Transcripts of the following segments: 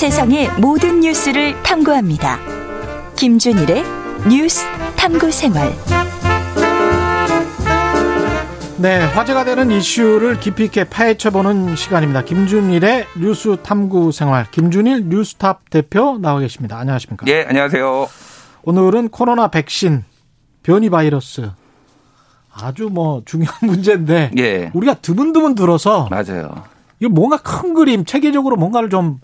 세상의 모든 뉴스를 탐구합니다. 김준일의 뉴스 탐구 생활. 네, 화제가 되는 이슈를 깊이 있게 파헤쳐보는 시간입니다. 김준일의 뉴스 탐구 생활. 김준일 뉴스탑 대표 나와 계십니다. 안녕하십니까? 예, 안녕하세요. 오늘은 코로나 백신 변이 바이러스 아주 뭐 중요한 문제인데 예. 우리가 드문드문 들어서 맞아요. 이거 뭔가 큰 그림 체계적으로 뭔가를 좀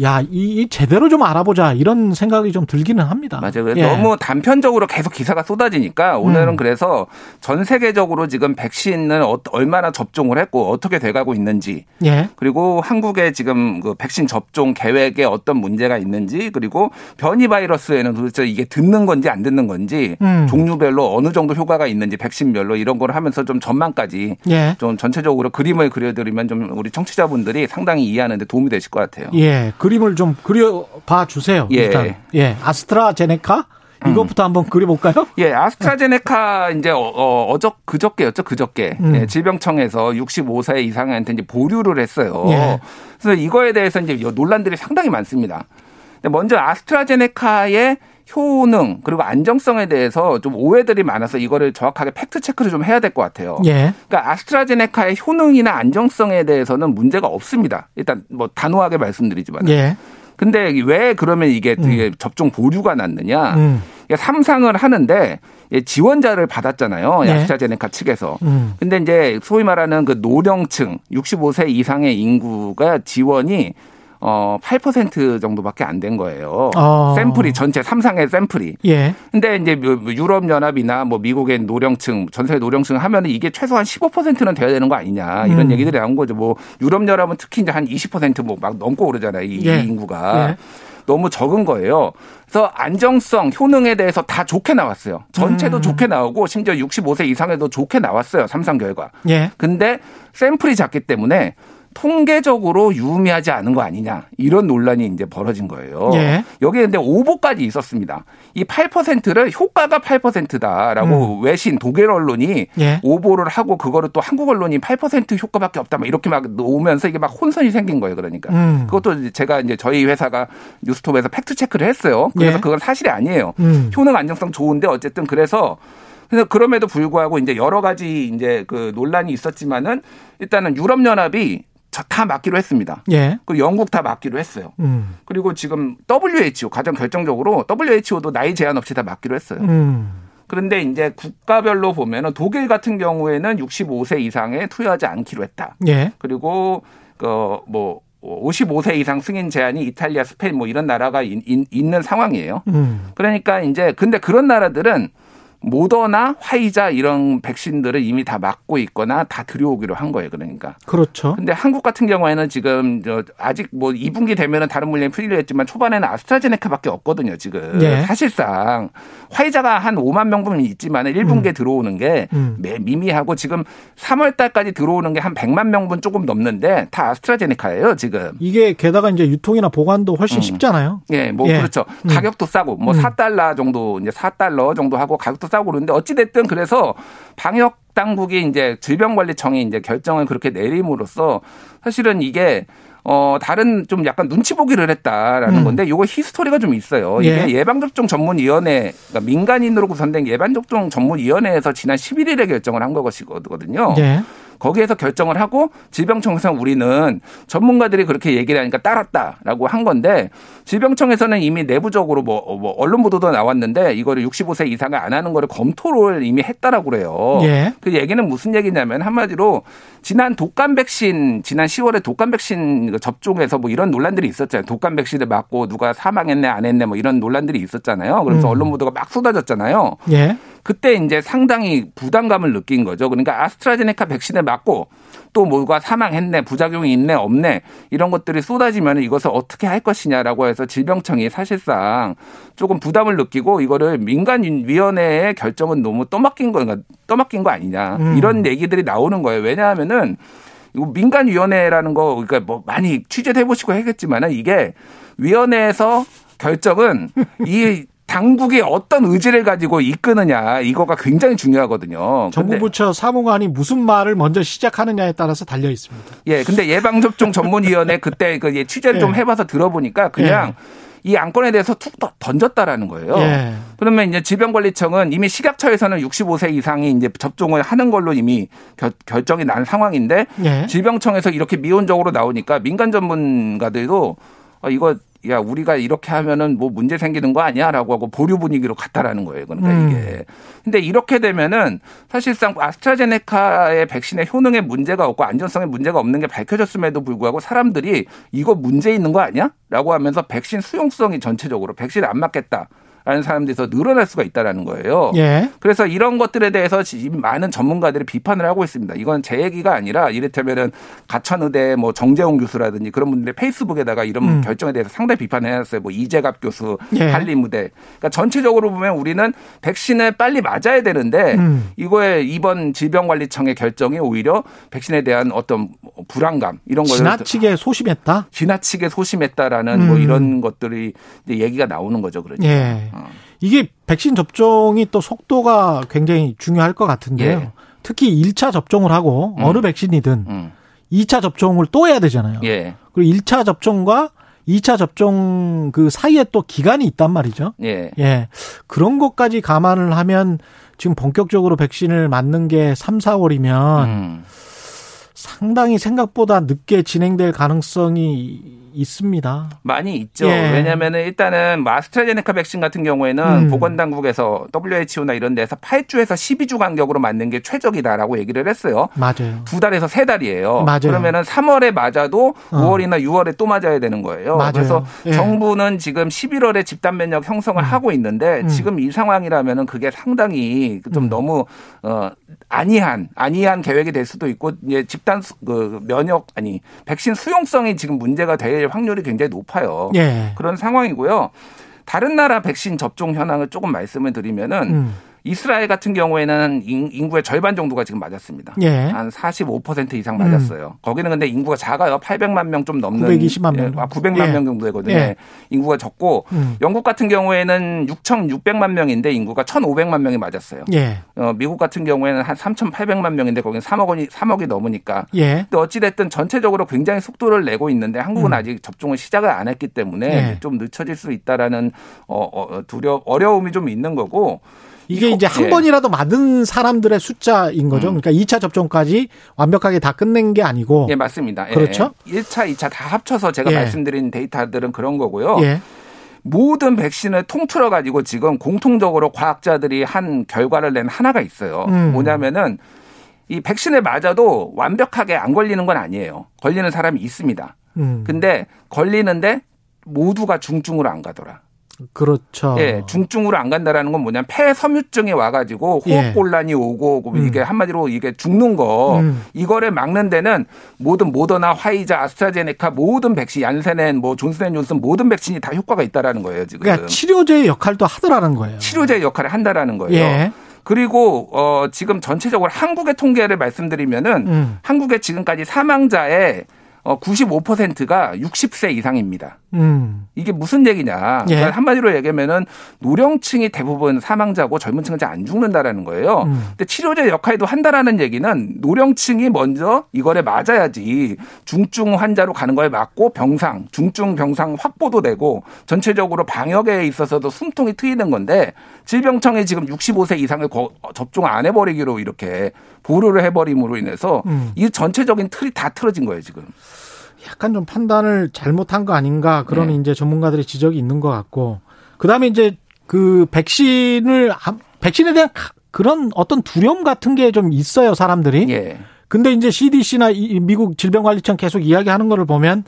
야, 이, 이 제대로 좀 알아보자 이런 생각이 좀 들기는 합니다. 맞아요. 예. 너무 단편적으로 계속 기사가 쏟아지니까 오늘은 음. 그래서 전 세계적으로 지금 백신을 어- 얼마나 접종을 했고 어떻게 돼가고 있는지 예. 그리고 한국의 지금 그 백신 접종 계획에 어떤 문제가 있는지 그리고 변이 바이러스에는 도대체 이게 듣는 건지 안 듣는 건지 음. 종류별로 어느 정도 효과가 있는지 백신별로 이런 걸 하면서 좀 전망까지 예. 좀 전체적으로 그림을 그려드리면 좀 우리 청취자분들이 상당히 이해하는데 도움이 되실 것 같아요. 예. 그 림을 좀 그려봐 주세요. 예. 일단. 예. 아스트라제네카 이것부터 한번 그려볼까요? 예, 아스트라제네카 이제 어, 어, 저 그저께였죠, 그저께. 음. 예, 질병청에서 65세 이상한테 이제 보류를 했어요. 예. 그래서 이거에 대해서 이제 논란들이 상당히 많습니다. 먼저 아스트라제네카의 효능 그리고 안정성에 대해서 좀 오해들이 많아서 이거를 정확하게 팩트 체크를 좀 해야 될 것 같아요. 예. 그러니까 아스트라제네카의 효능이나 안정성에 대해서는 문제가 없습니다. 일단 뭐 단호하게 말씀드리지만. 예. 근데 왜 그러면 이게 되게 접종 보류가 났느냐? 음. 이게 삼상을 하는데 예, 지원자를 받았잖아요. 네. 아스트라제네카 측에서. 음. 근데 이제 소위 말하는 그 노령층 65세 이상의 인구가 지원이 어, 8% 정도밖에 안 된 거예요. 어. 샘플이 전체 삼상의 샘플이. 예. 근데 이제 뭐 유럽 연합이나 뭐 미국의 노령층, 전 세계 노령층 하면은 이게 최소한 15%는 돼야 되는 거 아니냐 이런 음. 얘기들이 나온 거죠. 뭐 유럽 연합은 특히 이제 한 20%뭐 막 넘고 그러잖아요. 이, 예. 이 인구가. 예. 너무 적은 거예요. 그래서 안정성, 효능에 대해서 다 좋게 나왔어요. 전체도 음. 좋게 나오고 심지어 65세 이상에도 좋게 나왔어요. 삼상 결과. 예. 근데 샘플이 작기 때문에 통계적으로 유의미하지 않은 거 아니냐 이런 논란이 이제 벌어진 거예요. 예. 여기에 근데 오보까지 있었습니다. 이 8%를 효과가 8%다라고 외신 독일 언론이 음. 예. 오보를 하고 그거를 또 한국 언론이 8% 효과밖에 없다 막 이렇게 막 놓으면서 이게 막 혼선이 생긴 거예요. 그러니까 음. 그것도 제가 이제 저희 회사가 뉴스톱에서 팩트 체크를 했어요. 그래서 예. 그건 사실이 아니에요. 음. 효능 안정성 좋은데 어쨌든 그래서 그래서 그럼에도 불구하고 이제 여러 가지 이제 그 논란이 있었지만은 일단은 유럽 연합이 다 맞기로 했습니다. 예. 그리고 영국 다 맞기로 했어요. 음. 그리고 지금 WHO 가장 결정적으로 WHO도 나이 제한 없이 다 맞기로 했어요. 음. 그런데 이제 국가별로 보면은 독일 같은 경우에는 65세 이상에 투여하지 않기로 했다. 예. 그리고 그뭐 55세 이상 승인 제한이 이탈리아, 스페인 뭐 이런 나라가 인- 인- 있는 상황이에요. 음. 그러니까 이제 근데 그런 나라들은 모더나 화이자 이런 백신들을 이미 다 맞고 있거나 다 들여오기로 한 거예요. 그러니까. 그렇죠. 근데 한국 같은 경우에는 지금 저 아직 뭐 2분기 되면은 다른 물량이 풀리려 했지만 초반에는 아스트라제네카밖에 없거든요, 지금. 예. 사실상 화이자가 한 5만 명분 있지만 1분기에 들어오는 게 음. 매- 미미하고 지금 3월 달까지 들어오는 게 한 100만 명분 조금 넘는데 다 아스트라제네카예요, 지금. 이게 게다가 이제 유통이나 보관도 훨씬 쉽잖아요. 예, 뭐 예. 그렇죠. 음. 가격도 싸고 뭐 음. 4달러 정도 이제 4달러 정도 하고 가격도 싸고 그러는데 어찌 됐든 그래서 방역 당국이 이제 질병관리청이 이제 결정을 그렇게 내림으로써 사실은 이게 어 다른 좀 약간 눈치 보기를 했다라는 음. 건데 이거 히스토리가 좀 있어요. 이게 예. 예방접종 전문위원회 그러니까 민간인으로 구성된 예방접종 전문위원회에서 지난 11일에 결정을 한 것이거든요. 예. 거기에서 결정을 하고 질병청에서 우리는 전문가들이 그렇게 얘기를 하니까 따랐다라고 한 건데 질병청에서는 이미 내부적으로 뭐, 뭐 언론 보도도 나왔는데 이거를 65세 이상을 안 하는 거를 검토를 이미 했다라고 그래요. 예. 그 얘기는 무슨 얘기냐면 한마디로 지난 독감 백신 지난 10월에 독감 백신 그 접종에서 뭐 이런 논란들이 있었잖아요. 독감 백신을 맞고 누가 사망했네 안 했네 뭐 이런 논란들이 있었잖아요. 그래서 음. 언론 보도가 막 쏟아졌잖아요. 예. 그때 이제 상당히 부담감을 느낀 거죠. 그러니까 아스트라제네카 백신을 맞고 또 뭐가 사망했네, 부작용이 있네, 없네 이런 것들이 쏟아지면 이것을 어떻게 할 것이냐라고 해서 질병청이 사실상 조금 부담을 느끼고 이거를 민간위원회의 결정은 너무 떠맡긴 거, 그러니까 떠맡긴 거 아니냐 음. 이런 얘기들이 나오는 거예요. 왜냐하면은 민간위원회라는 거 그러니까 뭐 많이 취재해 보시고 했겠지만은 이게 위원회에서 결정은 이 당국이 어떤 의지를 가지고 이끄느냐 이거가 굉장히 중요하거든요. 정부 부처 사무관이 무슨 말을 먼저 시작하느냐에 따라서 달려 있습니다. 예, 근데 예방접종 전문위원회 그때 그 예, 취재를 예. 좀 해봐서 들어보니까 그냥 이 안건에 대해서 툭 던- 던졌다라는 거예요. 예. 그러면 이제 질병관리청은 이미 식약처에서는 65세 이상이 이제 접종을 하는 걸로 이미 결, 결정이 난 상황인데 예. 질병청에서 이렇게 미온적으로 나오니까 민간 전문가들도 어, 이거 야 우리가 이렇게 하면은 뭐 문제 생기는 거 아니야라고 하고 보류 분위기로 갔다라는 거예요. 그러니까 음. 이게 근데 이렇게 되면은 사실상 아스트라제네카의 백신의 효능에 문제가 없고 안전성에 문제가 없는 게 밝혀졌음에도 불구하고 사람들이 이거 문제 있는 거 아니야?라고 하면서 백신 수용성이 전체적으로 백신 안 맞겠다. 라는 사람들이 더 늘어날 수가 있다라는 거예요. 예. 그래서 이런 것들에 대해서 지금 많은 전문가들이 비판을 하고 있습니다. 이건 제 얘기가 아니라 이를테면은 가천의대 뭐 정재홍 교수라든지 그런 분들의 페이스북에다가 이런 음. 결정에 대해서 상당히 비판을 해놨어요. 뭐 이재갑 교수, 예. 한림의대. 그러니까 전체적으로 보면 우리는 백신을 빨리 맞아야 되는데 음. 이거에 이번 질병관리청의 결정이 오히려 백신에 대한 어떤 불안감 이런 걸 지나치게 소심했다. 지나치게 소심했다라는 음. 뭐 이런 것들이 얘기가 나오는 거죠. 그러니까. 예. 어. 이게 백신 접종이 또 속도가 굉장히 중요할 것 같은데요. 예. 특히 1차 접종을 하고 음. 어느 백신이든 음. 2차 접종을 또 해야 되잖아요. 예. 그리고 1차 접종과 2차 접종 그 사이에 또 기간이 있단 말이죠. 예. 예. 그런 것까지 감안을 하면 지금 본격적으로 백신을 맞는 게 3, 4월이면 음. 상당히 생각보다 늦게 진행될 가능성이 있습니다. 많이 있죠. 예. 왜냐하면은 일단은 뭐 아스트라제네카 백신 같은 경우에는 음. 보건당국에서 WHO나 이런 데서 8주에서 12주 간격으로 맞는 게 최적이다라고 얘기를 했어요. 맞아요. 두 달에서 세 달이에요. 맞아요. 그러면은 3월에 맞아도 어. 5월이나 6월에 또 맞아야 되는 거예요. 맞아요. 그래서 예. 정부는 지금 11월에 집단 면역 형성을 하고 있는데 음. 지금 이 상황이라면은 그게 상당히 좀 음. 너무 어 안이한 안이한 계획이 될 수도 있고 이제 집단 수- 그 면역 아니 백신 수용성이 지금 문제가 될 확률이 굉장히 높아요. 예. 그런 상황이고요. 다른 나라 백신 접종 현황을 조금 말씀을 드리면은 음. 이스라엘 같은 경우에는 인- 인구의 절반 정도가 지금 맞았습니다. 예. 한45% 이상 맞았어요. 거기는 근데 인구가 작아요. 800만 명 좀 넘는 920만 명. 예, 아, 900만 예. 명 정도 되거든요. 예. 인구가 적고 음. 영국 같은 경우에는 6,600만 명인데 인구가 1,500만 명이 맞았어요. 예. 어, 미국 같은 경우에는 한 3,800만 명인데 거기는 3억 원이 3억이 넘으니까 예. 근데 어찌 됐든 전체적으로 굉장히 속도를 내고 있는데 한국은 음. 아직 접종을 시작을 안 했기 때문에 예. 좀 늦춰질 수 있다라는 어, 어, 두려 어려움이 좀 있는 거고 이게 이제 한 예. 번이라도 맞은 사람들의 숫자인 거죠. 음. 그러니까 2차 접종까지 완벽하게 다 끝낸 게 아니고. 예, 맞습니다. 예. 그렇죠? 1차, 2차 다 합쳐서 제가 예. 말씀드린 데이터들은 그런 거고요. 예. 모든 백신을 통틀어 가지고 지금 공통적으로 과학자들이 한 결과를 낸 하나가 있어요. 음. 뭐냐면은 이 백신을 맞아도 완벽하게 안 걸리는 건 아니에요. 걸리는 사람이 있습니다. 음. 근데 걸리는데 모두가 중증으로 안 가더라. 그렇죠. 예, 중증으로 안 간다라는 건 뭐냐면 폐 섬유증이 와가지고 예. 호흡 곤란이 오고 음. 이게 한마디로 이게 죽는 거 음. 이거를 막는 데는 모든 모더나, 화이자, 아스트라제네카 모든 백신, 얀센엔, 뭐 존슨앤존슨 모든 백신이 다 효과가 있다라는 거예요 지금. 그러니까 치료제의 역할도 하더라는 거예요. 치료제 역할을 한다라는 거예요. 예. 그리고 어 지금 전체적으로 한국의 통계를 말씀드리면은 음. 한국의 지금까지 사망자의 어 95%가 60세 이상입니다. 음. 이게 무슨 얘기냐. 예. 그러니까 한마디로 얘기하면은 노령층이 대부분 사망자고 젊은 층은 잘 안 죽는다라는 거예요. 음. 근데 치료제 역할도 한다라는 얘기는 노령층이 먼저 이거를 맞아야지 중증 환자로 가는 거에 맞고 병상, 중증 병상 확보도 되고 전체적으로 방역에 있어서도 숨통이 트이는 건데 질병청이 지금 65세 이상을 거- 접종 안 해버리기로 이렇게 보류를 해버림으로 인해서 음. 이 전체적인 틀이 다 틀어진 거예요 지금. 약간 좀 판단을 잘못한 거 아닌가 그런 네. 이제 전문가들의 지적이 있는 것 같고 그다음에 이제 그 백신을 안- 백신에 대한 가- 그런 어떤 두려움 같은 게 좀 있어요 사람들이. 예. 근데 이제 CDC나 이 미국 질병관리청 계속 이야기하는 거를 보면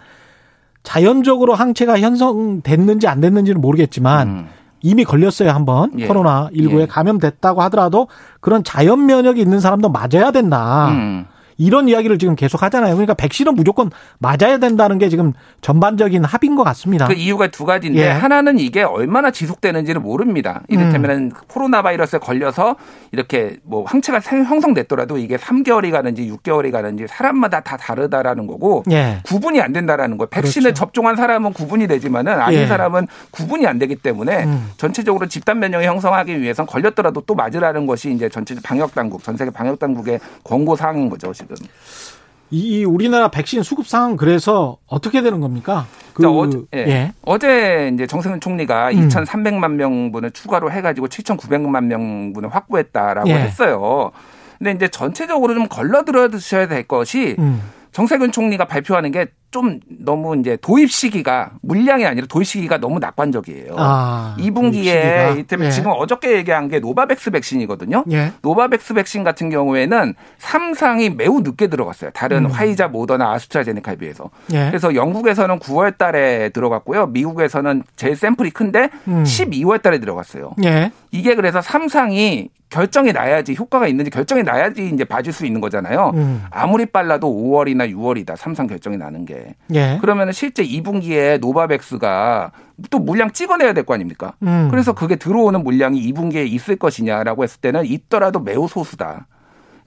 자연적으로 항체가 형성됐는지 안 됐는지는 모르겠지만 음. 이미 걸렸어요 한번 예. 코로나 19에 예. 감염됐다고 하더라도 그런 자연 면역이 있는 사람도 맞아야 된다. 음. 이런 이야기를 지금 계속 하잖아요. 그러니까 백신은 무조건 맞아야 된다는 게 지금 전반적인 합인 것 같습니다. 그 이유가 두 가지인데 예. 하나는 이게 얼마나 지속되는지를 모릅니다. 이를테면 음. 코로나 바이러스에 걸려서 이렇게 뭐 항체가 생- 형성됐더라도 이게 3개월이 가는지 6개월이 가는지 사람마다 다 다르다라는 거고 예. 구분이 안 된다라는 거예요. 백신을 그렇죠. 접종한 사람은 구분이 되지만은 아닌 예. 사람은 구분이 안 되기 때문에 음. 전체적으로 집단 면역을 형성하기 위해선 걸렸더라도 또 맞으라는 것이 이제 전체 방역 당국, 전 세계 방역 당국의 권고 사항인 거죠, 지금. 이 우리나라 백신 수급 상황 그래서 어떻게 되는 겁니까? 그, 자, 어제, 예. 예. 어제 이제 정세균 총리가 음. 2,300만 명분을 추가로 해가지고 7,900만 명분을 확보했다라고 예. 했어요. 근데 이제 전체적으로 좀 걸러들어 드셔야 될 것이 음. 정세균 총리가 발표하는 게 좀 너무 이제 도입 시기가 물량이 아니라 도입 시기가 너무 낙관적이에요. 아, 2분기에 시기가. 이때면 예. 지금 어저께 얘기한 게 노바백스 백신이거든요. 예. 노바백스 백신 같은 경우에는 3상이 매우 늦게 들어갔어요. 다른 음. 화이자, 모더나, 아스트라제네카에 비해서. 예. 그래서 영국에서는 9월 달에 들어갔고요. 미국에서는 제일 샘플이 큰데 음. 12월 달에 들어갔어요. 예. 이게 그래서 3상이 결정이 나야지 효과가 있는지 결정이 나야지 이제 봐줄 수 있는 거잖아요. 음. 아무리 빨라도 5월이나 6월이다. 3상 결정이 나는 게. 예. 그러면은 실제 2분기에 노바백스가 또 물량 찍어내야 될 거 아닙니까? 음. 그래서 그게 들어오는 물량이 2분기에 있을 것이냐라고 했을 때는 있더라도 매우 소수다.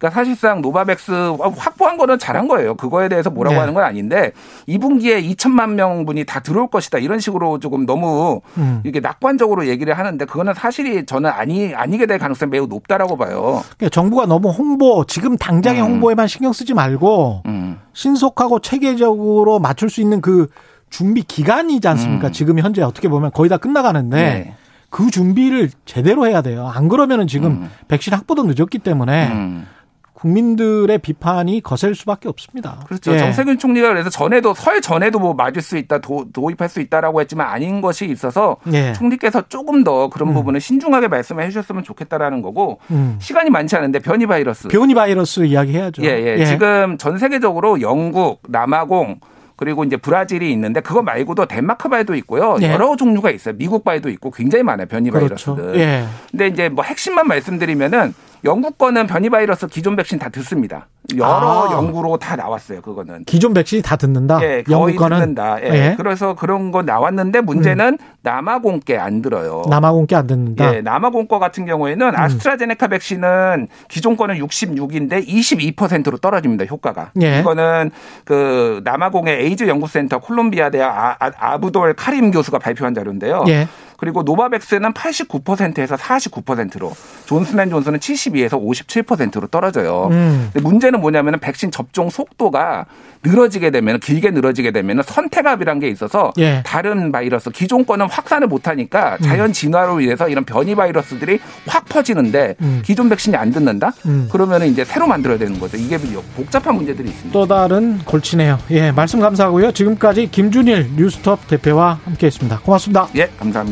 그러니까 사실상 노바백스 확보한 거는 잘한 거예요. 그거에 대해서 뭐라고 네. 하는 건 아닌데 2분기에 2천만 명분이 다 들어올 것이다. 이런 식으로 조금 너무 음. 이게 낙관적으로 얘기를 하는데 그거는 사실이 저는 아니 아니게 될 가능성이 매우 높다라고 봐요. 그러니까 정부가 너무 홍보 지금 당장의 음. 홍보에만 신경 쓰지 말고 음. 신속하고 체계적으로 맞출 수 있는 그 준비 기간이지 않습니까? 음. 지금 현재 어떻게 보면 거의 다 끝나가는데 네. 그 준비를 제대로 해야 돼요. 안 그러면은 지금 음. 백신 확보도 늦었기 때문에 음. 국민들의 비판이 거셀 수밖에 없습니다. 그렇죠. 예. 정세균 총리가 그래서 전에도 설 전에도 뭐 맞을 수 있다 도, 도입할 수 있다라고 했지만 아닌 것이 있어서 예. 총리께서 조금 더 그런 음. 부분을 신중하게 말씀해 주셨으면 좋겠다라는 거고 음. 시간이 많지 않은데 변이 바이러스 변이 바이러스 이야기해야죠. 예, 예. 지금 전 세계적으로 영국, 남아공 그리고 이제 브라질이 있는데 그거 말고도 덴마크 바이도 있고요. 예. 여러 종류가 있어요. 미국 바이도 있고 굉장히 많아요. 변이 그렇죠. 바이러스들. 예. 근데 이제 뭐 핵심만 말씀드리면은 영국 거는 변이 바이러스 기존 백신 다 듣습니다. 여러 아. 연구로 다 나왔어요. 그거는. 기존 백신이 다 듣는다. 예, 영국 거의 거는 듣는다. 예. 예. 음. 그래서 그런 거 나왔는데 문제는 남아공께 안 들어요. 남아공께 안 듣는다. 예, 남아공 거 같은 경우에는 아스트라제네카 백신은 기존 거는 66인데 22%로 떨어집니다, 효과가. 예. 이거는 그 남아공의 에이즈 연구센터 콜롬비아 대학 아, 압둘 카림 교수가 발표한 자료인데요. 예. 그리고 노바백스는 89%에서 49%로 존슨앤존슨은 72에서 57%로 떨어져요. 음. 근데 문제는 뭐냐면 백신 접종 속도가 늘어지게 되면 길게 늘어지게 되면 선택압이란 게 있어서 예. 다른 바이러스 기존 거는 확산을 못하니까 자연 진화로 인해서 이런 변이 바이러스들이 확 퍼지는데 음. 기존 백신이 안 듣는다? 음. 그러면 이제 새로 만들어야 되는 거죠. 이게 복잡한 문제들이 있습니다. 또 다른 골치네요. 예, 말씀 감사하고요. 지금까지 김준일 뉴스톱 대표와 함께했습니다. 고맙습니다. 예, 감사합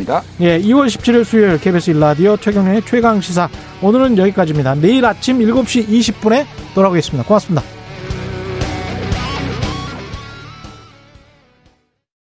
예, 2월 17일 수요일 KBS 일라디오 최경련의 최강 시사 오늘은 여기까지입니다. 내일 아침 7시 20분에 돌아오겠습니다. 고맙습니다.